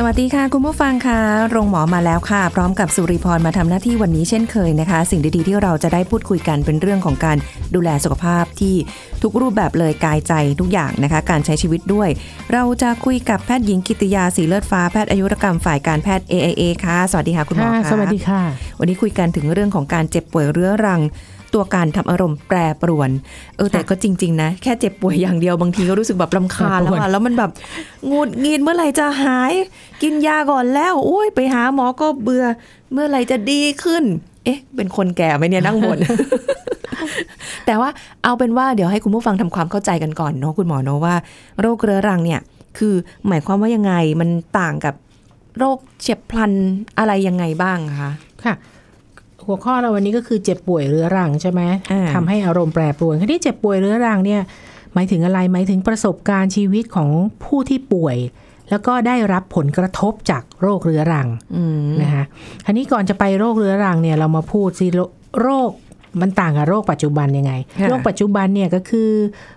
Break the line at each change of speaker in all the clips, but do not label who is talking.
สวัสดีค่ะ คุณผู้ฟังค่ะ โรงหมอมาแล้วค่ะ พร้อมกับสุริพรมาทำหน้าที่วันนี้เช่นเคยนะคะ สิ่งดีๆที่เราจะได้พูดคุยกันเป็นเรื่องของการดูแลสุขภาพที่ทุกรูปแบบเลยกายใจทุกอย่างนะคะ การใช้ชีวิตด้วย เราจะคุยกับแพทย์หญิงกิติยาสีเลือดฟ้าแพทย์อายุรกรรมฝ่ายการแพทย์ AIA ค่ะ สวัสดีค่ะคุณหมอ
ค่ะ
ค่ะ
สวัสดีค่ะ
วันนี้คุยกันถึงเรื่องของการเจ็บป่วยเรื้อรัง ตัวการทำอารมณ์แปรปรวนเออแต่ก็จริง ๆ นะ แค่เจ็บป่วยอย่างเดียวบางทีก็รู้สึกแบบลำคาญแล้ว
แปรปรว
อะ
น
แล้วมันแบบงุดหงิดเมื่อไหร่จะหาย กินยาก่อนแล้วโอ้ยไปหาหมอก็เบื่อเมื่อไหร่จะดีขึ้น เอ๊ะ เป็นคนแก่ไหมเนี่ยนั่งบนแต่ว่าเอาเป็นว่าเดี๋ยวให้คุณผู้ฟังทำความเข้าใจกันก่อนเนาะคุณหมอเนาะว่า โรคเรื้อรังเนี่ย คือหมายความว่ายังไงมันต่างกับโรคเฉียบพลันอะไรยังไงบ้างคะ
ค่ะ หัวข้อเราวันนี้ก็คือเจ็บป่วยเรื้อรังใช่ไหม
อ่า
ทำให้อารมณ์แปรปรวนคที่เจ็บป่วยเรื้อรังเนี่ยหมายถึงอะไรหมายถึงประสบการณ์ชีวิตของผู้ที่ป่วย แล้วก็ได้รับผลกระทบจากโรคเรื้อรัง
อืม
นะคะทีนี้ก่อนจะไปโรคเรื้อรังเนี่ยเรามาพูดสิโรโรคมันต่างกับโรคปัจจุบันยังไง
ค่ะ
โรคปัจจุบันเนี่ยก็คือ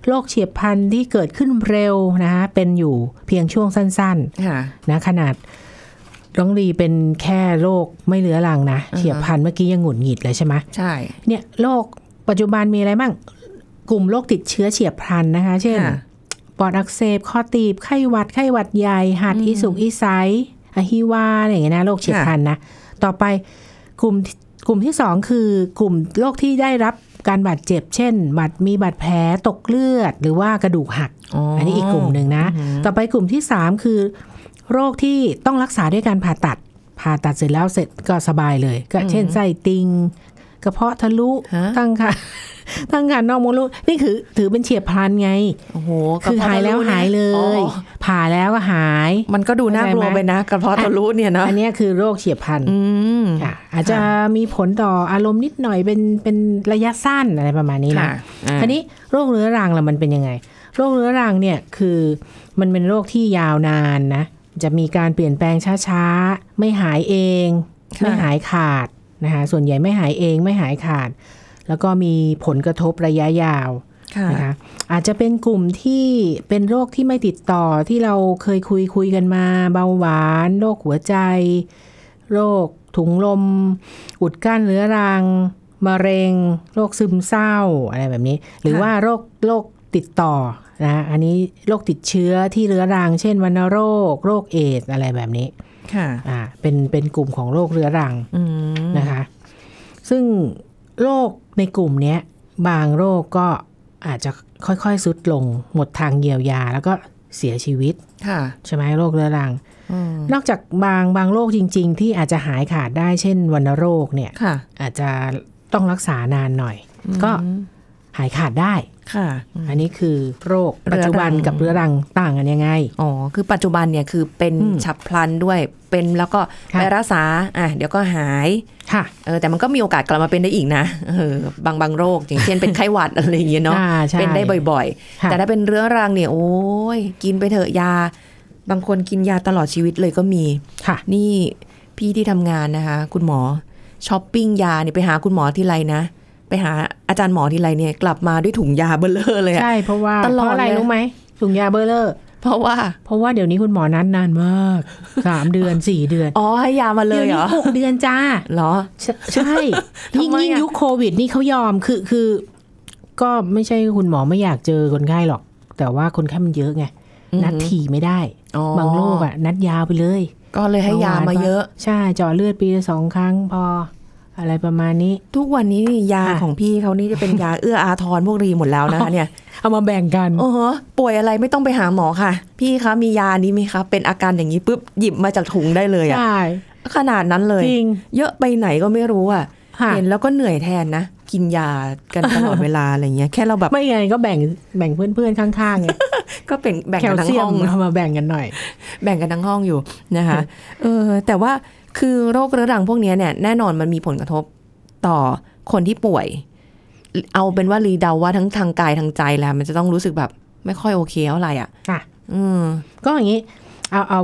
โรคเฉียบพลันธุ์ที่เกิดขึ้นเร็วนะคะเป็นอยู่เพียงช่วงสั้นๆ
ค่ะ
นะขนาด ร้องรีเป็นแค่โรคไม่เรื้อรังนะ
อ่าฮะ
เฉียบพลันธุ์เมื่อกี้ยังหงุดหงิดเลยใช่ไหม
ใช่
เนี่ยโรคปัจจุบันมีอะไรบ้างกลุ่มโรคติดเชื้อเฉียบพลันธุ์นะคะ เช่น
ค่ะ
ปอดอักเสบคอตีบไข้หวัดไข้หวัดใหญ่หัดอีสุกอีไซอะฮิวาอะไรอย่างเงี้ยนะโรคเฉียบพลันธุ์นะต่อไปกลุ่มกลุ่มที่สองคือกลุ่มโรคที่ได้รับการบาดเจ็บ เช่นบาดมีบาดแผลตกเลือด หรือว่ากระดูกหักอันนี้อีกกลุ่มหนึ่งนะ ต่อไปกลุ่มที่สามคือ โรคที่ต้องรักษาด้วยการผ่าตัด ผ่าตัดเสร็จแล้วเสร็จก็สบายเลย ก็เช่นไส้ติงกระเพาะทะลุ
ฮะ
ตั้งค่ะตั้งค่ะนอกมดลูกนี่คือถือเป็นเฉียบพลันไง
โอ้โห
คือหายแล้วหายเลย
อ๋อ
ผ่าแล้วก็หาย
มันก็ดูน่ากลัวไปนะกระเพาะทะลุเนี่ยเนาะ
อันเนี้ยคือโรคเฉียบพลัน
อืม
ค่ะ อาจจะมีผลต่ออารมณ์นิดหน่อยเป็นเป็นระยะสั้นอะไรประมาณนี้นะ
ค่ะอ่า
ทีนี้โรคเรื้อรังล่ะมันเป็นยังไง โรคเรื้อรังเนี่ยคือมันเป็นโรคที่ยาวนานนะ จะมีการเปลี่ยนแปลงช้าๆ ไม่หายเอง
ค่ะ
ไม่หายขาดนะคะส่วนใหญ่ไม่หายเองไม่หายขาด แล้วก็มีผลกระทบระยะยาว
ค่ะ
นะคะอาจจะเป็นกลุ่มที่เป็นโรคที่ไม่ติดต่อที่เราเคยคุยคุยกันมา เบาหวาน โรคหัวใจ โรคถุงลม อุดกั้นเรื้อรังมะเร็ง โรคซึมเศร้าอะไรแบบนี้ หรือ
ค่ะ
ว่าโรคโรคติดต่อ นะอันนี้โรคติดเชื้อที่เรื้อรัง เช่นวัณโรค โรคเอดส์อะไรแบบนี้
ค่ะ
อ่า เป็นเป็นกลุ่มของโรคเรื้อรัง
อืม
นะคะ ซึ่งโรคในกลุ่มเนี้ยบางโรคก็อาจจะค่อยๆสุดลง หมดทางเยียวยา แล้วก็เสียชีวิต
ค่ะ
ใช่ไหมโรคเรื้อรัง
อืม
นอกจากบางบางโรคจริง ๆ ที่อาจจะหายขาดได้เช่นวัณโรคเนี่ย
ค่ะ
อาจจะต้องรักษานานหน่อย ก็ หายขาดได้
ค่ะ
อันนี้คือโรค
เรื้อรัง
ปัจจุบันกับเรื้อรังต่างกันยังไง
อ๋อ คือปัจจุบันเนี่ยคือเป็น
อืม
ฉับพลันด้วย เป็นแล้วก็
ค่ะ
ไปรักษา อะเดี๋ยวก็หาย
ค่ะ
เออ แต่มันก็มีโอกาสกลับมาเป็นได้อีกนะ เออ บางบางโรค อย่างเช่นเป็นไข้หวัดอะไรอย่างเงี้ยเนาะ
อ่าใช่
เป็นได้บ่อยๆ
ค่ะ
แต่ถ้าเป็นเรื้อรังเนี่ย โอ้ย กินไปเถอะยา บางคนกินยาตลอดชีวิตเลยก็มี
ค่ะ
นี่พี่ที่ทำงานนะคะ คุณหมอช้อปปิ้งยาเนี่ยไปหาคุณหมอทีไรนะ ไปหาอาจารย์หมอทีไรเนี่ยกลับมาด้วยถุงยาเบ้อเร่อเลยอะ
ใช่เพราะว่า
ตลอด
เพราะอะไร
เลย
รู้ไหมถุงยาเบอร์เลอร์
เพราะว่า
เพราะว่าเดี๋ยวนี้คุณหมอนัดนานมากสามเดือนสี่เดือน
อ๋อให้ยามาเลย
เหรอ เดี๋ย
วเหร
นี้หกเดือนจ้า
เหรอ
ใช่ใช่
ทำไมอะ
ยิ่ง
ยิ่ง
ยุคโควิดนี่เขายอมคือคือ ก็ไม่ใช่คุณหมอไม่อยากเจอคนไข้หรอก แต่ว่าคนไข้มันเยอะไงนัดทีไม่ได้
อ๋อบา
งโรคอะนัดยาวไปเลย
ก็เลยให้ยามาเยอะ
ใช่เจาะเลือดปีละสองครั้งพอ อะไรประมาณนี้
ทุกวันนี้นี่ยา
ค่ะ
ของพี่เขานี่จะเป็นยาเอื้ออาทรพวกรีหมดแล้วนะคะเนี่ย
เอามาแบ่งกัน
โอ้โหป่วยอะไรไม่ต้องไปหาหมอค่ะ พี่คะมียานี้ไหมคะเป็นอาการอย่างนี้ปุ๊บหยิบมาจากถุงได้เลยอะ
ใช่
ขนาดนั้นเลย
จริง
เยอะไปไหนก็ไม่รู้อะ
ค่ะ
เห็นแล้วก็เหนื่อยแทนนะกินยากันตลอดเวลาอะไรเงี้ยแค่เราแบบ
ไม่ไงก็แบ่งแบ่งเพื่อนๆข้างๆไง
ก็เป็นแบ่ง
แค
กั
ล
นทั้ง
เซีย
ห้
ม
อง
เอามาแบ่งกันหน่อย
แบ่งกันทั้งห้องอยู่นะคะเออแต่ว่า คือโรคเรื้อรังพวกเนี้ยเนี่ยแน่นอนมันมีผลกระทบต่อคนที่ป่วย เอาเป็นว่ารีเดาว่าทั้งทางกายทางใจแล้ว มันจะต้องรู้สึกแบบไม่ค่อยโอเคเท่าไหร่อะ
ค่ะ
อืม
ก็อย่างนี้ เอาเอา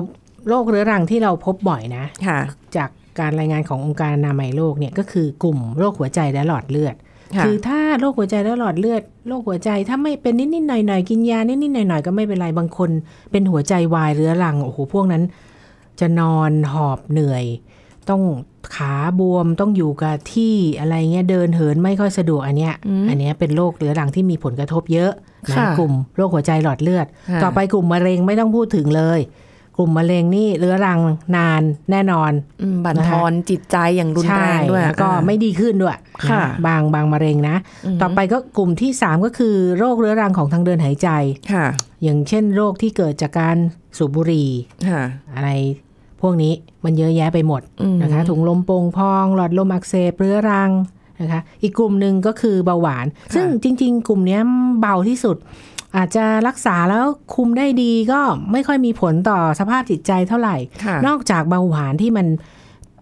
โรคเรื้อรังที่เราพบบ่อยนะ
ค่ะ
จากการรายงานขององค์การอนามัยโลกเนี่ยก็คือกลุ่มโรคหัวใจและหลอดเลือด
ค่ะ
คือถ้าโรคหัวใจและหลอดเลือดโรคหัวใจถ้าไม่เป็นนิดๆหน่อยๆกินยานิดๆหน่อยๆก็ไม่เป็นไรบางคน เป็นหัวใจวายเรื้อรังโอ้โหพวกนั้น จะนอนหอบเหนื่อย ต้องขาบวมต้องอยู่กับที่อะไรเงี้ยเดินเหินไม่ค่อยสะดวกอันเนี้ย
อืม
อันเนี้ยเป็นโรคเรื้อรังที่มีผลกระทบเยอะนะ
ค่ะ
กลุ่มโรคหัวใจหลอดเลือด
ค่ะ
ต่อไปกลุ่มมะเร็งไม่ต้องพูดถึงเลย กลุ่มมะเร็งนี่เรื้อรังนานแน่นอน
อืมบั่นทอนจิตใจอย่างรุนแรงด้วย
ใช่แล้วก็
อ่า
ไม่ดีขึ้นด้วย
ค่ะ
นะบางบางมะเร็งนะ ต่อไปก็กลุ่มที่ 3 ก็คือโรคเรื้อรังของทางเดินหายใจ
ค่ะ
อย่างเช่นโรคที่เกิดจากการสูบบุหรี่
ค่ะ
อะไร พวกนี้มันเยอะแยะไปหมด
อืม
นะคะถุงลมโป่งพอง หลอดลมอักเสบเรื้อรังนะคะอีกกลุ่มหนึ่งก็คือเบาหวาน ซึ่งจริง ๆ กลุ่มเนี้ยเบาที่สุด อาจจะรักษาแล้วคุมได้ดีก็ไม่ค่อยมีผลต่อสภาพจิตใจเท่าไหร่
ค่ะ
นอกจากเบาหวานที่มัน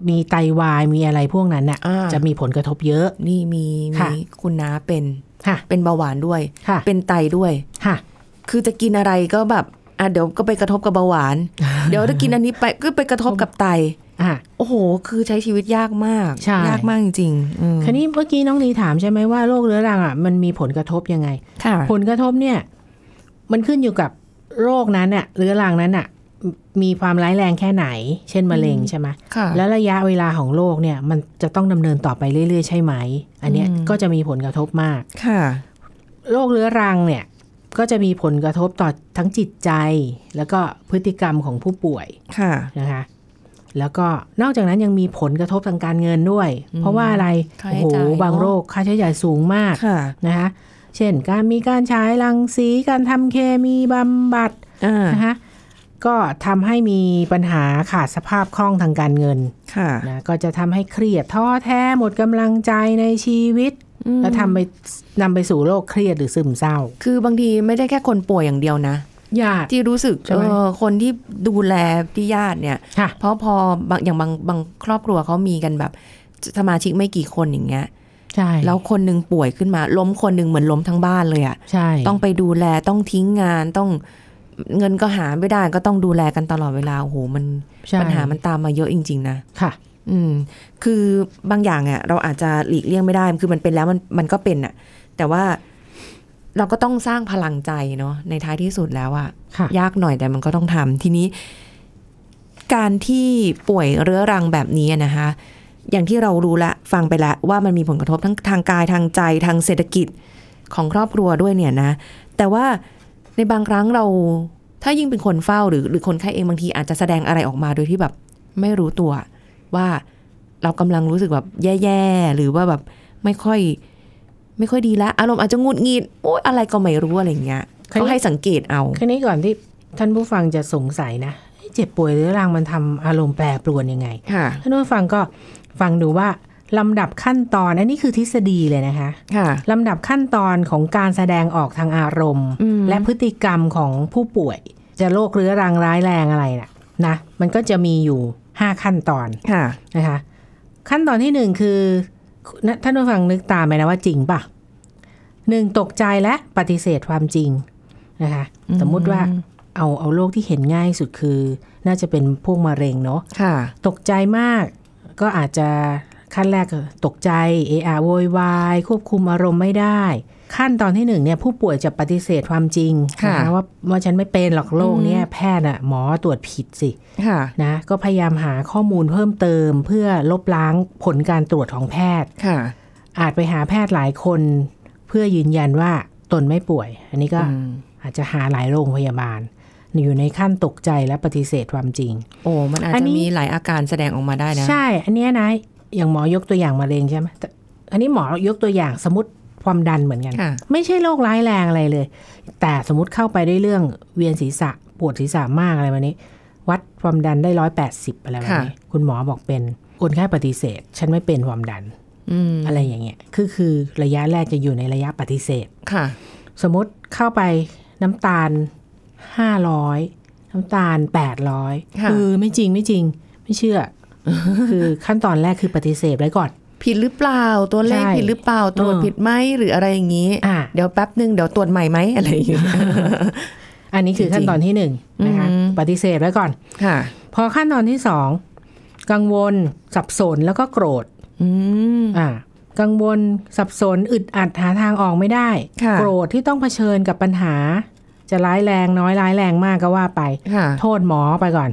มีไตวายมีอะไรพวกนั้นน่ะ
อ่า
จะมีผลกระทบเยอะ
นี่มี
ค่ะ
มีคุณน้าเป็น
ค่ะ
เป็นเบาหวานด้วย
ค่ะ
เป็นไตด้วย
ค่ะ
คือจะกินอะไรก็แบบ อะเดี๋ยวก็ไปกระทบกับเบาหวาน เดี๋ยวถ้ากินอันนี้ไปก็ไปกระทบกับไต
อะ
โอ้โห คือใช้ชีวิตยากมาก
ใช่
ยากมากจริงๆอืม
คราวนี้เมื่อกี้น้องนีถามใช่ไหมว่าโรคเรื้อรังอะมันมีผลกระทบยังไง
ค่ะ
ผลกระทบเนี่ย มันขึ้นอยู่กับโรคนั้นน่ะเรื้อรังนั้นน่ะมมีความร้ายแรงแค่ไหน เช่นมะเร็งใช่ไหม
ค่ะ
แล้วระยะเวลาของโรคเนี่ย มันจะต้องดำเนินต่อไปเรื่อยๆใช่ไหม อันเนี้ย
อืม
ก็จะมีผลกระทบมาก
ค่ะ
โรคเรื้อรังเนี่ย ก็จะมีผลกระทบต่อทั้งจิตใจ แล้วก็พฤติกรรมของผู้ป่วย
ค่ะ
นะคะแล้วก็นอกจากนั้นยังมีผลกระทบทางการเงินด้วย
อืม
เพราะว่าอะไร
ค่า
โอ้
ใช้
โห
จ่ายเนอะ
บางโรคค่าใช้จ่ายสูงมาก
ค่ะ
นะคะเช่นการมีการใช้รังสีการทำเคมีบำบัด
อ่า
นะคะก็ทำให้มีปัญหาขาดสภาพคล่องทางการเงิน
ค่ะ
นะก็จะทำให้เครียดท้อแท้หมดกำลังใจในชีวิต
อืม
แล้วทำไปนำไปสู่โรคเครียดหรือซึมเศร้า
คือบางทีไม่ได้แค่คนป่วยอย่างเดียวนะ
ญาติ
ที่รู้สึก
ใช่ไหม
เออคนที่ดูแลที่ญาติเนี่ย
ค่ะ
เพราะพอบางอย่างบางบางครอบครัวเขามีกันแบบสมาชิกไม่กี่คนอย่างเงี้ย
ใช่
แล้วคนหนึ่งป่วยขึ้นมา ล้มคนหนึ่งเหมือนล้มทั้งบ้านเลยอะ
ใช่
ต้องไปดูแลต้องทิ้งงานต้องเงินก็หาไม่ได้ก็ต้องดูแลกันตลอดเวลาโอ้โหมัน
ใช่
ปัญหามันตามมาเยอะจริง ๆ นะ
ค่ะ
อืม คือบางอย่างอะเราอาจจะหลีกเลี่ยงไม่ได้ คือมันเป็นแล้วมันมันก็เป็นอะ แต่ว่าเราก็ต้องสร้างพลังใจเนาะในท้ายที่สุดแล้วอะ
ค่ะ
ยากหน่อยแต่มันก็ต้องทำทีนี้ การที่ป่วยเรื้อรังแบบนี้อะนะคะ อย่างที่เรารู้ละฟังไปแล้วว่ามันมีผลกระทบทั้งทางกายทางใจทางเศรษฐกิจของครอบครัวด้วยเนี่ยนะ แต่ว่าในบางครั้งเราถ้ายิ่งเป็นคนเฝ้าหรือ หรือคนไข้เองบางทีอาจจะแสดงอะไรออกมาโดยที่แบบไม่รู้ตัว ว่าเรากำลังรู้สึกแบบแย่ๆ หรือว่าแบบไม่ค่อย ไม่ค่อยดีละอารมณ์อาจจะหงุดหงิดโอ๊ยอะไรก็ไม่รู้อะไรอย่างเงี้ย
คราวนี้
เขาให้สังเกตเอา
คราวนี้ก่อนที่ท่านผู้ฟังจะสงสัยนะเอ๊ะเจ็บป่วยเรื้อรังมันทำอารมณ์แปรปรวนยังไง
ค่ะ
ท่านผู้ฟังก็ฟังดูว่าลำดับขั้นตอนอันนี้คือทฤษฎีเลยนะคะ
ค่ะ
ลำดับขั้นตอนของการแสดงออกทางอารมณ์
อืม
และพฤติกรรมของผู้ป่วย จะโรคเรื้อรังร้ายแรงอะไรน่ะนะ มันก็จะมีอยู่ 5ขั้นตอน
ค่ะ
นะคะขั้นตอนที่หนึ่งคือนะท่านผู้ฟังนึกตามไปนะว่าจริงป่ะหนึ่งตกใจและปฏิเสธความจริงนะคะสมมุติว่าเอาเอาโรคที่เห็นง่ายสุดคือ น่าจะเป็นพวกมะเร็งเนาะ
ค่ะ
ตกใจมากก็อาจจะขั้นแรกก็ตกใจเอะอะโวยวายควบคุมอารมณ์ไม่ได้ ขั้นตอนที่หนึ่งเนี่ยผู้ป่วยจะปฏิเสธความจริง
ค่ะ
นะว่าว่าฉันไม่เป็นหรอกโรคเนี้ยแพทย์อะหมอตรวจผิดสิ
ค่ะ
นะก็พยายามหาข้อมูลเพิ่มเติม เพื่อลบล้างผลการตรวจของแพทย์
ค่ะ
อาจไปหาแพทย์หลายคน เพื่อยืนยันว่าตนไม่ป่วย อันนี้ก็
อืม
อาจจะหาหลายโรงพยาบาลอยู่ในขั้นตกใจและปฏิเสธความจริง
โอ้มันอาจ
อัน
จะ
นี้
มีหลายอาการแสดงออกมาได้นะ
ใช่ อันเนี้ยนะอย่างหมอยกตัวอย่างมะเร็งใช่ไหมแต่อันนี้หมอยกตัวอย่างสมมติ ความดันเหมือนกัน
ค่ะ
ไม่ใช่โรคร้ายแรงอะไรเลย แต่สมมติเข้าไปได้เรื่องเวียนศีรษะปวดศีรษะมากอะไรแบบนี้ วัดความดันได้ร้อยแปดสิบอะไรแบบนี้คุณหมอบอกเป็นคนไข้ปฏิเสธ ฉันไม่เป็นความดัน
อืม
อะไรอย่างเงี้ยคือคือระยะแรกจะอยู่ในระยะปฏิเสธ
ค่ะ
สมมติเข้าไปน้ำตาลห้าร้อยน้ำตาลแปดร้อย
ค่ะ
เออไม่จริงไม่จริง ไม่เชื่อ คือขั้นตอนแรกคือปฏิเสธไว้ก่อน
ผิดหรือเปล่า ตัวเลข
ใช่
ผิดหรือเปล่า ตรวจ
เออ
ผิดไหมหรืออะไรอย่างนี้
อ่า
เดี๋ยวแป๊บหนึ่งเดี๋ยวตรวจใหม่ไหมอะไรอย่างนี้
อันนี้คือขั้นตอนที่หนึ่งนะคะ
อืม
ปฏิเสธไว้ก่อน
ค่ะ
พอขั้นตอนที่สองกังวลสับสนแล้วก็โกรธ
อืม
อ่า กังวลสับสนอึดอัดหาทางออกไม่ได้
ค่ะ
โกรธที่ต้องเผชิญกับปัญหา จะร้ายแรงน้อยร้ายแรงมากก็ว่าไป
ค่ะ
โทษหมอไปก่อน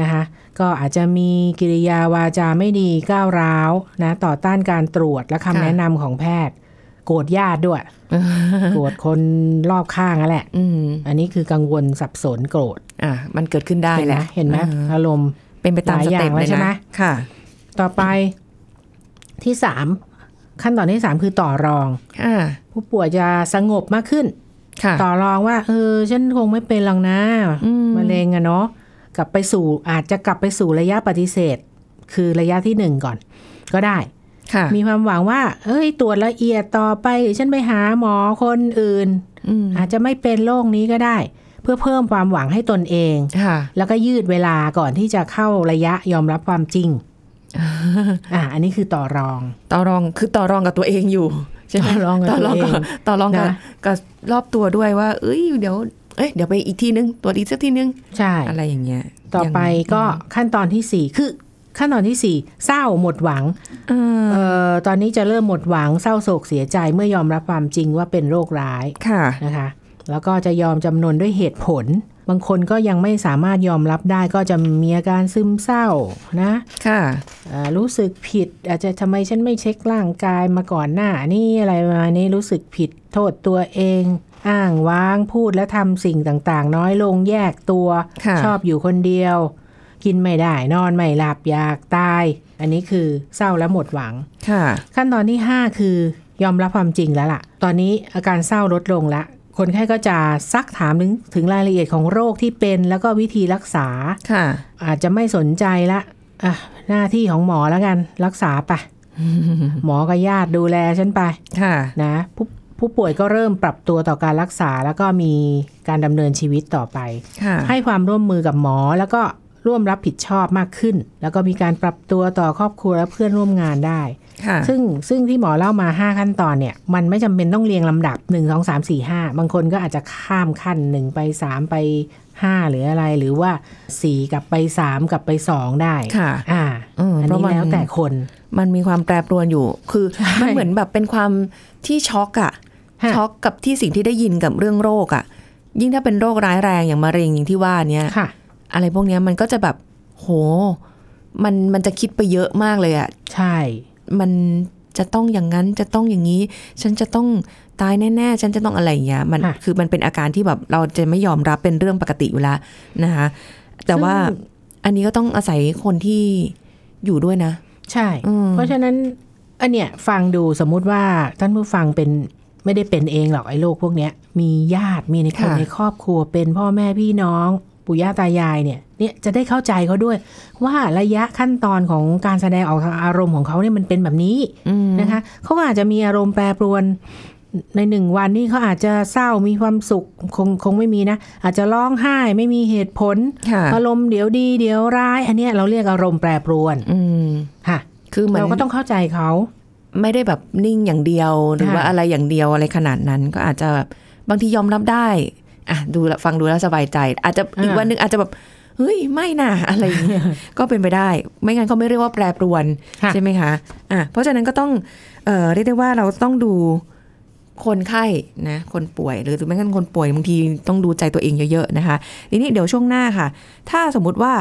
นะคะก็อาจจะมีกิริยาวาจาไม่ดีก้าวร้าวนะต่อต้านการตรวจและคำ
ค่ะ
แนะนำของแพทย์ โกรธญาติด้วย โกรธคนรอบข้างนั่นแหละ
อืม
อันนี้คือกังวลสับสนโกรธ
อะมันเกิดขึ้นได้
เห็น
แห
ไหม
ละ
เห็นไหม
อ่า
อารมณ์
เป็นไปตาม
หลาย
ส
อย่าง
เต็ปเลย
แล้วใช่ไหม
นะค่ะ
ต่อไปที่สามขั้นตอนที่สามคือต่อรอง
อ่า
ผู้ป่วยจะสงบมากขึ้น
ค่ะ
ต่อรองว่าเออฉันคงไม่เป็นหรอกนะ
อืม
มะเร็งอะเนาะ กลับไปสู่อาจจะกลับไปสู่ระยะปฏิเสธ คือระยะที่หนึ่งก่อน ก็ได้
ค่ะ
มีความหวังว่า เอ้ย ตรวจละเอียดต่อไปหรือฉันไปหาหมอคนอื่น
อืม
อาจจะไม่เป็นโรคนี้ก็ได้ เพื่อเพิ่มความหวังให้ตนเอง
ค่ะ
แล้วก็ยืดเวลาก่อนที่จะเข้าระยะยอมรับความจริงอะอันนี้คือต่อรอง
ต่อรองคือต่อรองกับตัวเองอยู่ใช่ไหม
ต่อรองกับ
ต่อรอง
ตัวเอง
กับต่อรองกับ
นะ
กับรอบตัวด้วยว่า เอ้ย เดี๋ยว เอ้ยเดี๋ยวไปอีกทีนึงตรวจอีกสักทีนึง
ใช่
อะไรอย่างเงี้ย
ต่อไป
ยัง
ก็ขั้นตอนที่สี่คือขั้นตอนที่สี่เศร้าหมดหวัง
เออ
เอ่อตอนนี้จะเริ่มหมดหวังเศร้าโศกเสียใจเมื่อยอมรับความจริงว่าเป็นโรคร้าย
ค่ะ
นะคะ แล้วก็จะยอมจำนนด้วยเหตุผล บางคนก็ยังไม่สามารถยอมรับได้ก็จะมีอาการซึมเศร้านะ
ค่ะ
อ่ารู้สึกผิด อาจจะทำไมฉันไม่เช็คร่างกายมาก่อนหน้านี่อะไรประมาณนี้รู้สึกผิดโทษตัวเอง อ้างว้างพูดและทำสิ่งต่างๆ น้อยลงแยกตัว
ค่ะ
ชอบอยู่คนเดียว กินไม่ได้ นอนไม่หลับอยากตาย อันนี้คือเศร้าและหมดหวัง
ค่ะ
ขั้นตอนที่ 5 คือยอมรับความจริงแล้วล่ะ ตอนนี้อาการเศร้าลดลงละคนไข้ก็จะซักถามถึงถึงรายละเอียดของโรคที่เป็นแล้วก็วิธีรักษา
ค่ะ
อาจจะไม่สนใจละอะหน้าที่ของหมอแล้วกันรักษาไปหมอกับญาติดูแลฉันไป
ค่ะ
นะผู้ ผู้ป่วยก็เริ่มปรับตัวต่อการรักษา แล้วก็มีการดำเนินชีวิตต่อไป
ค่ะ
ให้ความร่วมมือกับหมอแล้วก็ร่วมรับผิดชอบมากขึ้น แล้วก็มีการปรับตัวต่อครอบครัวและเพื่อนร่วมงานได้
ค่ะ
ซึ่งซึ่งที่หมอเล่ามา 5 ขั้นตอนเนี่ย มันไม่จำเป็นต้องเรียงลำดับ 1 2 3 4 5 บางคนก็อาจจะข้ามขั้น 1 ไป 3 ไป 5 หรืออะไรหรือว่า 4 กลับไป 3 กลับไป 2 ได้
ค่ะ
อ่า
เออ
อัน
เพราะ
นี้
มัน
แล้วแต่คน
มันมีความแปรปรวนอยู่ คือ
ใช่
มันเหมือนแบบเป็นความที่ช็อกอะ
ฮะ
ช็อกกับที่สิ่งที่ได้ยินกับเรื่องโรคอะยิ่งถ้าเป็นโรคร้ายแรงอย่างมะเร็งอย่างที่ว่าเนี้ย
ค่ะ
อะไรพวกเนี้ยมันก็จะแบบโห มันมันจะคิดไปเยอะมากเลยอะ
ใช่
มันจะต้องอย่างนั้นจะต้องอย่างนี้ ฉันจะต้องตายแน่ๆ ฉันจะต้องอะไรอย่างเงี้ยมัน
ค่ะ
คือมันเป็นอาการที่แบบเราจะไม่ยอมรับเป็นเรื่องปกติอยู่แล้วนะคะแต่ว่า
ซึ่ง
อันนี้ก็ต้องอาศัยคนที่อยู่ด้วยนะ
ใช่
อืม
เพราะฉะนั้นอันเนี้ยฟังดูสมมุติว่าท่านผู้ฟังเป็นไม่ได้เป็นเองหรอกไอ้โรคพวกเนี้ย มีญาติมีในคนในครอบครัวเป็นพ่อแม่พี่น้องปู่ย่าตายายเนี่ยเนี่ยจะได้เข้าใจเขาด้วย ว่าระยะขั้นตอนของการแสดงออกทางอารมณ์ของเขาเนี่ยมันเป็นแบบนี้
อืม
นะคะเขาก็อาจจะมีอารมณ์แปรปรวน ในหนึ่งวันนี่เขาอาจจะเศร้ามีความสุขคงคงไม่มีนะ อาจจะร้องไห้ไม่มีเหตุผล
ค่ะ
อารมณ์เดี๋ยวดีเดี๋ยวร้าย อันเนี้ยเราเรียกอารมณ์แปรปรวน
อืม
ค่ะ
คือมัน
เราก็ต้องเข้าใจเขา
ไม่ได้แบบนิ่งอย่างเดียว หรือ
ค่ะ
ว่าอะไรอย่างเดียวอะไรขนาดนั้น ก็อาจจะแบบบางทียอมรับได้อะดูละฟังดูแล้วสบายใจ อาจจะอีกวันหนึ่งอาจจะแบบเฮ้ยไม่น่ะอะไรอย่างเงี้ยก็เป็นไปได้ ไม่งั้นเขาไม่เรียกว่าแปรปรวน
ค่ะ
ใช่ไหมคะอะเพราะฉะนั้นก็ต้องเอ่อเรียกได้ว่าเราต้องดู คนไข้นะคนป่วยหรือแม่งั้นคนป่วยบางทีต้องดูใจตัวเองเยอะๆนะคะทีนี้เดี๋ยวช่วงหน้าค่ะ ถ้าสมมุติว่า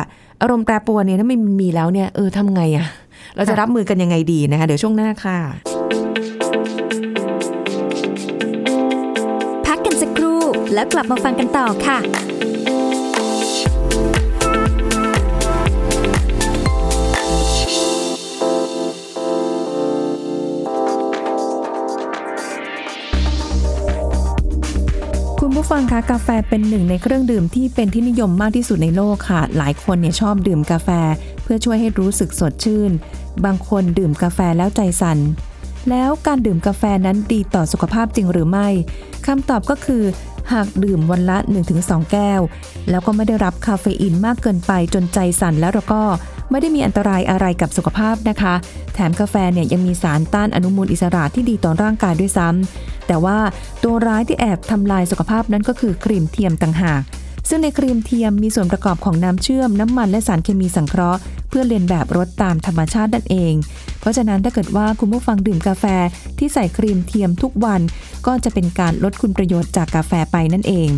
อารมณ์แปรปรวนเนี่ยถ้าไม่มีแล้วเนี่ยเออทำไงอะเราจะรับมือกันยังไงดีนะคะเดี๋ยวช่วงหน้าค่ะ
พักกันสักครู่แล้วกลับมาฟังกันต่อค่ะ
คุณผู้ฟัง
คะกาแฟเป็นหนึ่งในเครื่องดื่มที่เป็นที่นิยมมากที่สุดในโลกค่ะ หลายคนเนี่ยชอบดื่มกาแฟ เพื่อช่วยให้รู้สึกสดชื่น บางคนดื่มกาแฟแล้วใจสั่นแล้วการดื่มกาแฟนั้นดีต่อสุขภาพจริงหรือไม่คำตอบก็คือ หากดื่มวันละ 1-2 แก้ว แล้วก็ไม่ได้รับคาเฟอีนมากเกินไปจนใจสั่นแล้วเราก็ไม่ได้มีอันตรายอะไรกับสุขภาพนะคะ แถมกาแฟเนี่ยยังมีสารต้านอนุมูลอิสระที่ดีต่อร่างกายด้วยซ้ำ แต่ว่าตัวร้ายที่แอบทำลายสุขภาพนั้นก็คือครีมเทียมต่างหาก ซึ่งในครีมเทียมมีส่วนประกอบของน้ำเชื่อม น้ำมันและสารเคมีสังเคราะห์ เพื่อเลียนแบบรสตามธรรมชาตินั่นเอง เพราะฉะนั้นถ้าเกิดว่าคุณผู้ฟังดื่มกาแฟที่ใส่ครีมเทียมทุกวัน ก็จะเป็นการลดคุณประโยชน์จากกาแฟไปนั่นเอง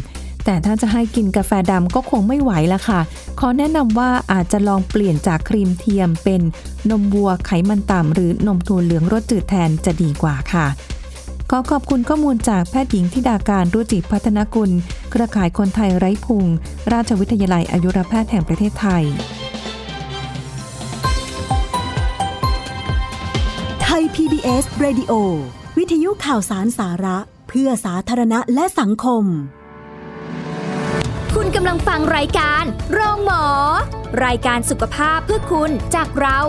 แต่ถ้าจะให้กินกาแฟดำก็คงไม่ไหวละค่ะ ขอแนะนำว่าอาจจะลองเปลี่ยนจากครีมเทียมเป็นนมวัวไขมันต่ำหรือนมถั่วเหลืองรสจืดแทนจะดีกว่าค่ะ ขอขอบคุณข้อมูลจากแพทย์หญิงธิดาการรุจิพัฒนกุล เครือข่ายคนไทยไร้พุง ราชวิทยาลัยอายุรแพทย์แห่งประเทศไทย
ไทย PBS Radio วิทยุข่าวสารสาระ เพื่อสาธารณะและสังคม
คุณกำลังฟังรายการโรงหมอ รายการสุขภาพเพื่อคุณจากเรา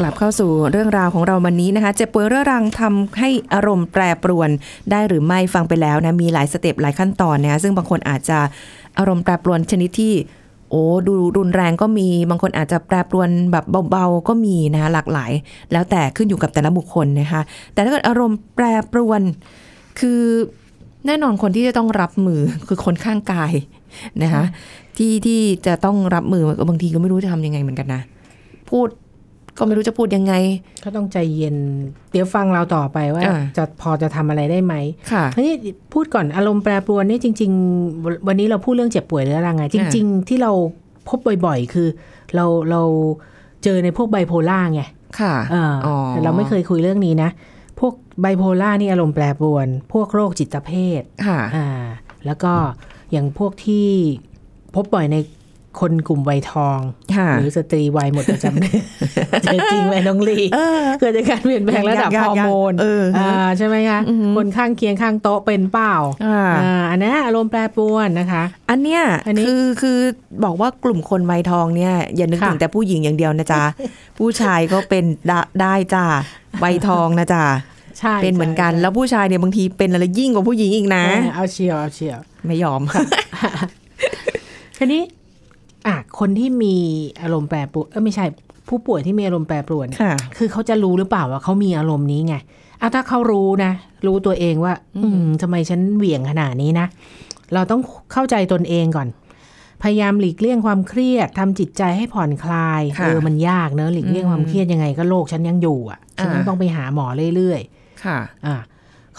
กลับเข้าสู่เรื่องราวของเราวันนี้นะคะเจ็บป่วยเรื้อรังทำให้อารมณ์แปรปรวนได้หรือไม่ฟังไปแล้วนะมีหลายสเต็ปหลายขั้นตอนนะซึ่งบางคนอาจจะอารมณ์แปรปรวนชนิดที่โอ้ดูรุนแรงก็มีบางคนอาจจะแปรปรวนแบบเบาๆก็มีนะคะหลากหลาย แล้วแต่ขึ้นอยู่กับแต่ละบุคคลนะคะแต่ถ้าเกิดอารมณ์แปรปรวนคือแน่นอนคนที่จะต้องรับมือคือคนข้างกายนะคะที่ที่จะต้องรับมือบางทีก็ไม่รู้จะทำยังไงเหมือนกันนะ พูด ก็ไม่รู้จะพูดยังไง
ก็ต้องใจเย็น เดี๋ยวฟังเราต่อไปว่า
อ่า
จะพอจะทำอะไรได้ไหม
ค่ะ
ทีนี้พูดก่อนอารมณ์แปรปรวนนี่จริง ๆ วันนี้เราพูดเรื่องเจ็บป่วยเรื้อรังไง จริง ๆ ที่เราพบบ่อยๆ คือ เราเราเจอในพวกไบโพล่าไง
ค่ะ
เอออ
อ
แต่เราไม่เคยคุยเรื่องนี้นะ พวกไบโพล่านี่อารมณ์แปรปรวน พวกโรคจิตเภท
ค่ะ
อ่า แล้วก็อย่างพวกที่พบบ่อยใน คนกลุ่มวัยทอง
ค่ะ
หรือสตรีวัยหมดประจำเดือนเจอจริงไหมน้องลี
เออ
เกิดจากการเปลี่ยนแปลงระดับ
ยาก
ฮ
ๆ
อร์โมน
เอออ่า
ใช่ไหมคะ
อือหือ
คนข้างเคียงข้างโต๊ะเป็นเปล่า
อ่า
อ่าอันนี้อารมณ์แปรปรวนนะคะ
อันเนี้ย
อันนี้
คือคือบอกว่ากลุ่มคนไม้ทองเนี่ยอย่านึก
ค่ะ
ถึงแต่ผู้หญิงอย่างเดียวนะจ๊ะ ผู้ชายก็เป็นได้ได้จ้าใบทองนะจ๊ะ
ใช่
เป็นเหมือนกัน
ใช่
แล้วผู้ชายเนี่ยบางทีเป็นอะไรยิ่งกว่าผู้หญิงอีกนะ
เออเอาเชียวเอาเชียว
ไม่ยอม
ทีนี้ อะคนที่มีอารมณ์แปรปรวนเออไม่ใช่ผู้ป่วยที่มีอารมณ์แปรปรวนเนี่ย
ค่ะ
คือเขาจะรู้หรือเปล่าว่าเขามีอารมณ์นี้ไงอะถ้าเขารู้นะ รู้ตัวเองว่า อืมทำไมฉันเหวี่ยงขนาดนี้นะ เราต้องเข้าใจตนเองก่อน พยายามหลีกเลี่ยงความเครียดทำจิตใจให้ผ่อนคลาย
ค่ะ
เออมันยากเนอะหลีกเลี่ยงความเครียดยังไงก็โลกฉันยังอยู่อะฉันยัง
อ่า
ต้องไปหาหมอเรื่อยๆ
ค่ะ
อะ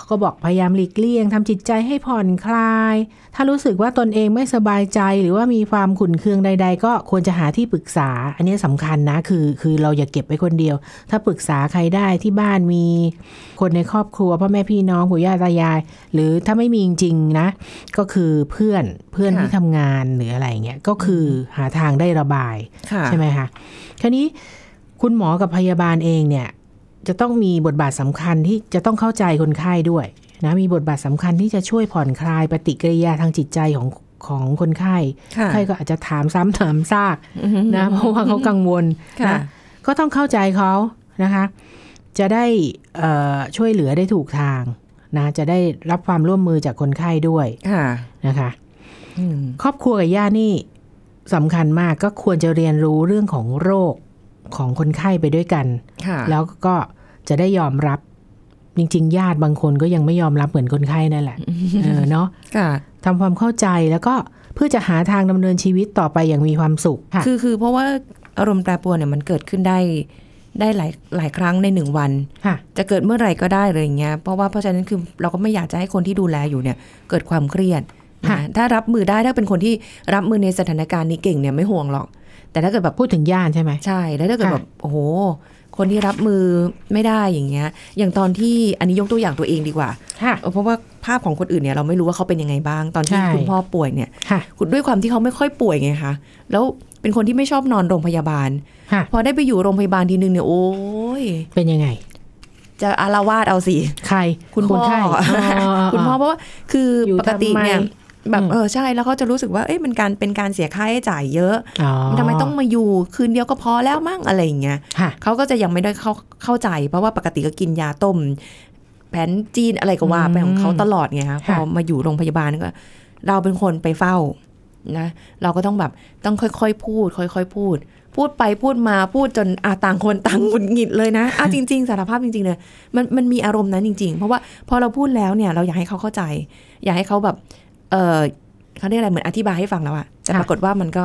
เขาก็บอกพยายามหลีกเลี่ยงทำจิตใจให้ผ่อนคลาย ถ้ารู้สึกว่าตนเองไม่สบายใจหรือว่ามีความขุ่นเคืองใด ๆ ก็ควรจะหาที่ปรึกษา อันนี้สำคัญนะคือ คือเราอย่าเก็บไว้คนเดียว ถ้าปรึกษาใครได้ที่บ้านมีคนในครอบครัวพ่อแม่พี่น้องปู่ย่าตายาย หรือถ้าไม่มีจริงๆนะ ก็คือเพื่อนเพื่อน
ค่ะ
ที่ทำงานหรืออะไรเงี้ยก็คือหาทางได้ระบาย
ค่ะ
ใช่ไหมคะคราวนี้คุณหมอกับพยาบาลเองเนี่ย จะต้องมีบทบาทสำคัญที่จะต้องเข้าใจคนไข้ด้วยนะมีบทบาทสำคัญที่จะช่วยผ่อนคลายปฏิกิริยาทางจิตใจของของคนไข้
ค่ะ
ไข้ก็อาจจะถามซ้ำถามซากนะเพราะว่าเขากังวล
ค่ะ
นะก็ต้องเข้าใจเขานะคะ จะได้เอ่อช่วยเหลือได้ถูกทางนะจะได้รับความร่วมมือจากคนไข้ด้วย
ค่ะ
นะคะ
อืม
ครอบครัวกับญาตินี่สำคัญมากก็ควรจะเรียนรู้เรื่องของโรค ของคนไข้ไปด้วยกัน
ค่ะ
แล้วก็จะได้ยอมรับ จริง ๆ ญาติบางคนก็ยังไม่ยอมรับเหมือนคนไข้นั่นแหละเออเนาะ
ค่ะ
ทำความเข้าใจแล้วก็เพื่อจะหาทางดำเนินชีวิตต่อไปอย่างมีความสุขค่ะ
คือคือเพราะว่าอารมณ์แปรปรวนเนี่ยมันเกิดขึ้นได้ได้หลายหลายครั้งในหนึ่งวัน
ค่ะ
จะเกิดเมื่อไหร่ก็ได้เลยอย่างเงี้ย เพราะว่าเพราะฉะนั้นคือเราก็ไม่อยากจะให้คนที่ดูแลอยู่เนี่ย เกิดความเครียด
ค่ะ
นะถ้ารับมือได้ถ้าเป็นคนที่รับมือในสถานการณ์นี้เก่งเนี่ยไม่ห่วงหรอก แต่ถ้าเกิดแบบ
พูดถึงญาติใช่ไหม
ใช่ แล้วถ้าเกิด
ค่ะ
แบบโอ้โห คนที่รับมือไม่ได้อย่างเงี้ย อย่างตอนที่อันนี้ยกตัวอย่างตัวเองดีกว่า
ค่ะ
เออเพราะว่าภาพของคนอื่นเนี่ยเราไม่รู้ว่าเขาเป็นยังไงบ้าง ตอนที่
ใช่
คุณพ่อป่วยเนี่ย
ค่ะ
คุณด้วยความที่เขาไม่ค่อยป่วยไงคะแล้วเป็นคนที่ไม่ชอบนอนโรงพยาบาล
ค่ะ
พอได้ไปอยู่โรงพยาบาลทีนึงเนี่ยโอ้ย
เป็นยังไง
จะอารวาสเอาสิ
ใคร
คุณพ่อ
ไข้อ๋อ
คุณพ่อเพราะว่าคืออยู่ปกติเนี่ย
ทำไม
แบบ
อืม
เออใช่แล้วเขาจะรู้สึกว่าเอ๊ะมันการเป็นการเสียค่าใช้จ่ายเยอะ
อ๋อ
ทำไมต้องมาอยู่คืนเดียวก็พอแล้วมั่งอะไรอย่างเงี้ย
ค่ะ
เขาก็จะยังไม่ได้เข้าเข้าใจ เพราะว่าปกติก็กินยาต้ม แผนจีนอะไรก็ว่าไปของเขาตลอดไงคะพ
ค่ะ
อมาอยู่โรงพยาบาลก็เราเป็นคนไปเฝ้านะเราก็ต้องแบบต้องค่อยๆพูด ค่อย ๆ พูด พูดไปพูดมาพูดจนอาต่างคนต่างหงุดหงิดเลยนะอะจริง ๆ สารภาพจริงๆเลยมันมันมีอารมณ์นั้นจริง ๆ เพราะว่าพอเราพูดแล้วเนี่ยเราอยากให้เขาเข้าใจ อยากให้เขาแบบ เออเขาเรียกอะไรเหมือนอธิบายให้ฟังแล้วอะแต่
ค่ะ
ปรากฏว่ามันก็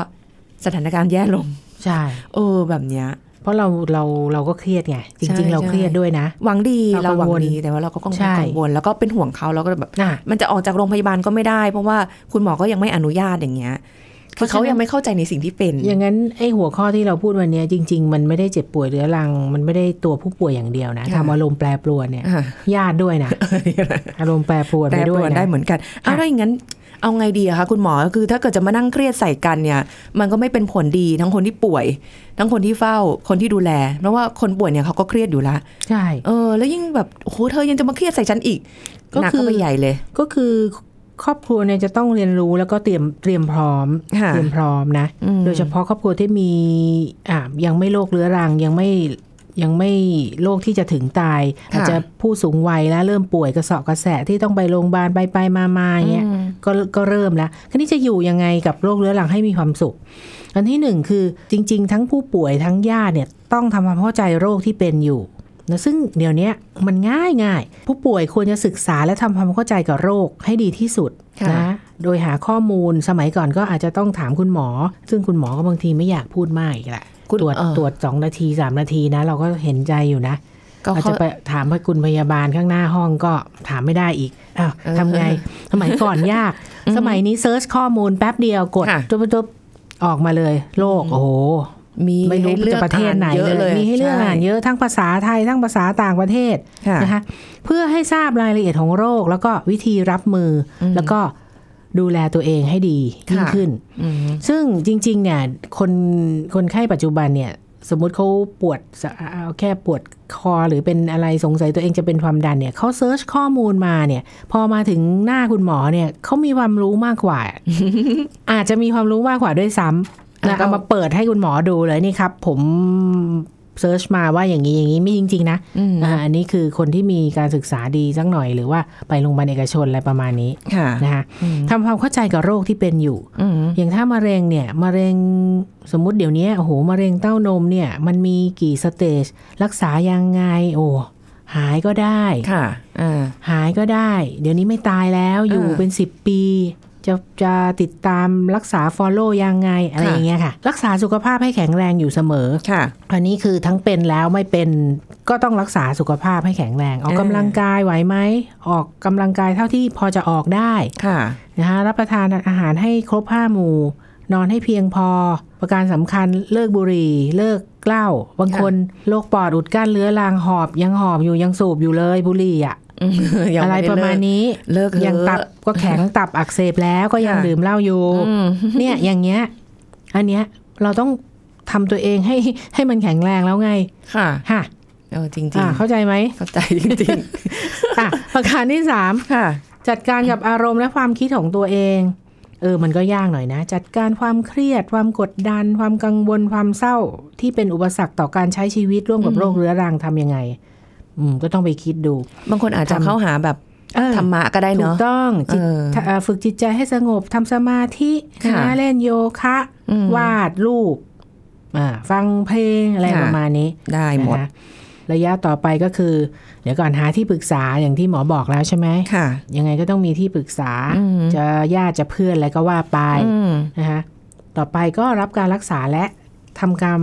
สถานการณ์แย่ลง
ใช่
เออแบบเนี้ย
เพราะเราเราเราก็เครียดไงจ
ใช่
ริง ๆ เรา
ใช่
เครียดด้วยนะ
หวังดี
เรา
เราหวัง
กังวล
ดีแต่ว่าเราก็กังว
ใช่
ลกังวลแล้วก็เป็นห่วงเขาแล้วก็แบบ
น่ะ
มันจะออกจากโรงพยาบาลก็ไม่ได้ เพราะว่าคุณหมอก็ยังไม่อนุญาตอย่างเงี้ย คือเขายังไม่เข้าใจในสิ่งที่เป็น
อย่างนั้นไอ้หัวข้อที่เราพูดวันเนี้ยจริง ๆ มันไม่ได้เจ็บป่วยเรื้อรัง มันไม่ได้ตัวผู้ป่วยอย่างเดียวนะ
ค่ะ
ทำอารมณ์แปรปรวนเนี่ย
อะ
ญาติด้วยนะอารมณ์แปรปรวน
แปร
ไป
ป
ด้
ร
วย
วน
นะ
ได้เหมือนกันอ้าว
ค่ะ
แล้วอย่างนั้นเอาไงดีอะคะคุณหมอคือถ้าเกิดจะมานั่งเครียดใส่กันเนี่ย มันก็ไม่เป็นผลดีทั้งคนที่ป่วย ทั้งคนที่เฝ้าคนที่ดูแลเพราะว่าคนป่วยเนี่ยเขาก็เครียดอยู่ละ
ใช่
เออ แล้วยิ่งแบบโอ้โหเธอยังจะมาเครียดใส่ฉันอีก
ก็
หนัก
คือ
ก็ไปใหญ่เลย
ก็คือ ครอบครัวเนี่ยจะต้องเรียนรู้แล้วก็เตรียมเตรียมพร้อม
ค่ะ
เตรียมพร้อมนะ
อืม
โดยเฉพาะครอบครัวที่มีอ่ายังไม่โรคเรื้อรังยังไม่ยังไม่โรคที่จะถึงตาย อาจจะผู้สูงวัยแล้วเริ่มป่วยกระเสอบกระแสะที่ต้องไปโรงพยาบาลไปไปมามาอย่างเงี้ย
อืม
ก็ก็เริ่มแล้วคราวนี้จะอยู่ยังไงกับโรคเรื้อรังให้มีความสุข อันที่หนึ่งคือจริง ๆ ทั้งผู้ป่วยทั้งญาติเนี่ยต้องทำความเข้าใจโรคที่เป็นอยู่ นะซึ่งเดี๋ยวนี้มันง่ายง่ายผู้ป่วยควรจะศึกษาและทำความเข้าใจกับโรคให้ดีที่สุด
ค่ะ
นะโดยหาข้อมูลสมัยก่อนก็อาจจะต้องถามคุณหมอ ซึ่งคุณหมอก็บางทีไม่อยากพูดมากอีกแหละ
คุณ
ตรวจ
เออ
ตรวจสองนาทีสามนาทีนะ เราก็เห็นใจอยู่นะ
ก็
อาจ
เขา
จะไปถามให้คุณพยาบาลข้างหน้าห้องก็ถามไม่ได้อีกอ้าว
เออ
ทำไง สมัยก่อนยาก สมัยนี้เซิร์ชข้อมูลแป๊บเดียวกด
ค่ะ
จุ๊บจุ๊บออกมาเลยโลกโอ้โห
มี
ไม่รู้
ให้เลือก
จะประเทศไหน
อ่าเยอะ
เลยมีให้เลือก
ช่
อ่านเยอะทั้งภาษาไทยทั้งภาษาต่างประเทศ
ค่ะ
นะคะเพื่อให้ทราบรายละเอียดของโรค แล้วก็วิธีรับมืออ
ม
แล้วก็ดูแลตัวเองให้ดียิ่ง
ค่ะ
ขึ้น
อืม
ซึ่งจริง ๆ เนี่ย คนคนไข้ปัจจุบันเนี่ย สมมุติเขาปวดสะเอาแค่ปวดคอหรือเป็นอะไรสงสัยตัวเองจะเป็นความดันเนี่ยเขา search ข้อมูลมาเนี่ย พอมาถึงหน้าคุณหมอเนี่ยเขามีความรู้มากกว่า อาจจะมีความรู้มากกว่าด้วยซ้ำ
อะ
นะ
ก็
เอามาเปิดให้คุณหมอดูเลยนี่ครับ ผม search มาว่าอย่างนี้อย่างนี้ไม่จริง ๆ นะ
อืม
อ่าอันนี้คือคนที่มีการศึกษาดีสักหน่อย หรือว่าไปโรงพยาบาลเอกชนอะไรประมาณนี้
ค่ะ
นะคะ
อืม
ทำความเข้าใจกับโรคที่เป็นอยู่
อืม
อย่างถ้ามะเร็งเนี่ยมะเร็งสมมุติเดี๋ยวนี้โอ้โหมะเร็งเต้านมเนี่ย มันมีกี่สเตจรักษายังไง โอ้หายก็ได้
ค่ะอ่า
หายก็ได้ เดี๋ยวนี้ไม่ตายแล้วอยู่
อ่า
เป็น10ปี จะจะติดตามรักษา follow ยังไง อะไร
ค่ะ
อย่างเงี้ยค่ะ รักษาสุขภาพให้แข็งแรงอยู่เสมอ
ค่ะ
อันนี้คือทั้งเป็นแล้วไม่เป็นก็ต้องรักษาสุขภาพให้แข็งแรง ออก
อ่า
กำลังกายไหวไหมออกกำลังกายเท่าที่พอจะออกได้
ค่ะ
นะคะรับประทานอาหารให้ครบห้าหมู่ นอนให้เพียงพอ ประการสำคัญเลิกบุหรี่ เลิกเหล้าบางคนโรคปอดอุดกั้นเรื้อรังหอบยังหอบอยู่ยังสูบอยู่เลยบุหรี่อะ
อืมยัง
อะไร
ด้
ประมาณ
เลิก
นี้
เลิกเถอะ
ยังตับก็แข็งตับอักเสบแล้วก็ยัง
ค่ะ
ดื่มเหล้าอยู่
อืม
เนี่ยอย่างเงี้ย อันเนี้ยเราต้องทำตัวเองให้ให้มันแข็งแรงแล้วไง
ค่ะ
ค่ะ
เออจริง
อ่า
ๆ
เข้าใจไหม
เข้าใจจริง
อะประการที่สาม
ๆค่ะ
จัดการกับอารมณ์และความคิดของตัวเอง เออ มันก็ยากหน่อยนะ จัดการความเครียด ความกดดัน ความกังวลความเศร้าที่เป็นอุปสรรคต่อการใช้ชีวิตร่วมกับ
อืม
โรคเรื้อรังทำยังไง อืมก็ต้องไปคิดดู
บางคนอาจจะ
ทำ
เข้าหาแบบ
เออ
ธรรมะก็ได้
ถู
เนาะ
กต้องจิต
เออ
ถ้าเอ่อฝึกจิตใจให้สงบทำสมาธิ
ค่ะ
นะเล่นโยคะ
อืม
วาดรูปอ่าฟังเพลงอะไร
ค่ะ
ประมาณนี้
ได้หมด
นะคะระยะต่อไปก็คือ เดี๋ยวก่อนหาที่ปรึกษาอย่างที่หมอบอกแล้วใช่ไหม
ค่ะ
ยังไงก็ต้องมีที่ปรึกษา
อืม
จะญาติจะเพื่อนอะไรก็ว่าไป
อืม
นะคะต่อไปก็รับการรักษาและทำการ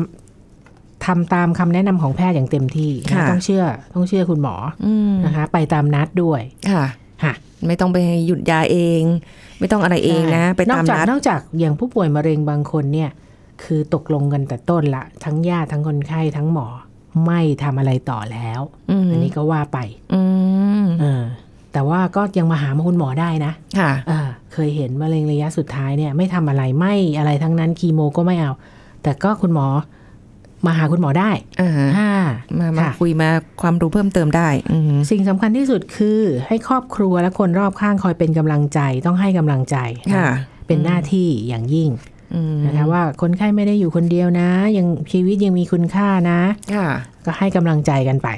ทำตามคำแนะนำของแพทย์อย่างเต็มที่นะ
ค่ะ
ต้องเชื่อต้องเชื่อคุณหมอ
อืม
นะคะ ไปตามนัดด้วย
ค่ะ
ค่ะ
ไม่ต้องไปหยุดยาเอง ไม่ต้องอะไรเองนะ ไป
นอ
ตากม
จาก
นัด
นอกจากอย่างผู้ป่วยมะเร็งบางคนเนี่ย คือตกลงกันแต่ต้นละทั้งญาติทั้งคนไข้ทั้งหมอ ไม่ทำอะไรต่อแล้ว
อืม
อันนี้ก็ว่าไป
อืม
เออแต่ว่าก็ยังมาหาคุณหมอได้นะ
ค่ะ
อ่าเคยเห็นมะเร็งระยะสุดท้ายเนี่ย ไม่ทำอะไรไม่อะไรทั้งนั้นคีโมก็ไม่เอา แต่ก็คุณหมอ มาหาคุณหมอได้
อ่า
อ่า
มามา
ค่ะ
คุยมาความรู้เพิ่มเติมได้อืม
สิ่งสำคัญที่สุดคือให้ครอบครัวและคนรอบข้างคอยเป็นกำลังใจต้องให้กำลังใจนะ
ค่ะ
เป็นหน้าที่อย่างยิ่ง
อืม
นะคะว่าคนไข้ไม่ได้อยู่คนเดียวนะ ยังชีวิตยังมีคุณค่านะ
ค่ะ
ก็ให้กำลังใจกันไป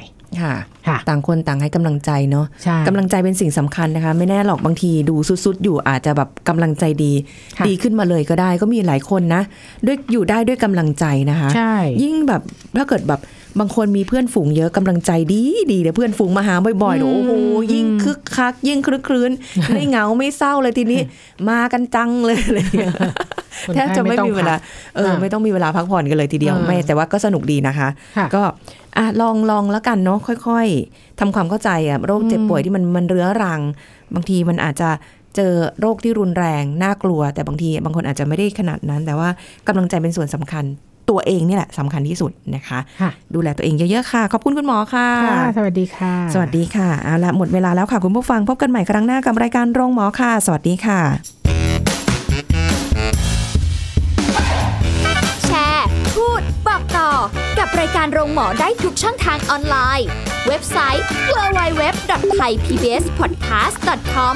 ค่ะ
ค่ะ
ต่างคนต่างให้กำลังใจเนาะ
ใช่
กำลังใจเป็นสิ่งสำคัญนะคะ ไม่แน่หรอกบางทีดูสุดๆ อยู่อาจจะแบบกำลังใจดี
ค่ะ
ดีขึ้นมาเลยก็ได้ก็มีหลายคนนะ ด้วยอยู่ได้ด้วยกำลังใจนะคะ
ใช่
ยิ่งแบบถ้าเกิดแบบ บางคนมีเพื่อนฝูงเยอะกำลังใจดีดีเดี๋ยวเพื่อนฝูงมาหาบ่อยๆเดี๋ยวโอ้โหยิ่งคึกคัก ยิ่งคลึกครื้นไม่เหงาไม่เศร้าเลยทีนี้ มากันจังเลยอะไรอย่างเงี้ย
คน
แทบ
ไข้
จะไม่
ต้อง
มีเวลา
พัก
เออ
ค่ะ
ไม่ต้องมีเวลาพักผ่อนกันเลยทีเดียว
เออ
ไม่แต่ว่าก็สนุกดีนะคะ
ค่ะ
ก็อะลองลองแล้วกันเนาะค่อยๆทำความเข้าใจอะโรคเจ็บป่วยที่มันมันเรื้อรัง บางทีมันอาจจะเจอโรคที่รุนแรงน่ากลัว แต่บางทีบางคนอาจจะไม่ได้ขนาดนั้น แต่ว่ากำลังใจเป็นส่วนสำคัญ ตัวเองนี่แหละสำคัญที่สุดนะคะ
ค่ะ
ดูแลตัวเองเยอะๆค่ะ ขอบคุณคุณหมอค่ะ
ค่ะสวัสดีค่ะ
สวัสดีค่ะเอาละหมดเวลาแล้วค่ะคุณผู้ฟังพบกันใหม่ครั้งหน้ากับรายการโรงหมอค่ะ สวัสดีค่ะ
แชร์ พูด บอกต่อกับรายการโรงหมอได้ทุกช่องทางออนไลน์ เว็บไซต์ www.thaipbspodcast.com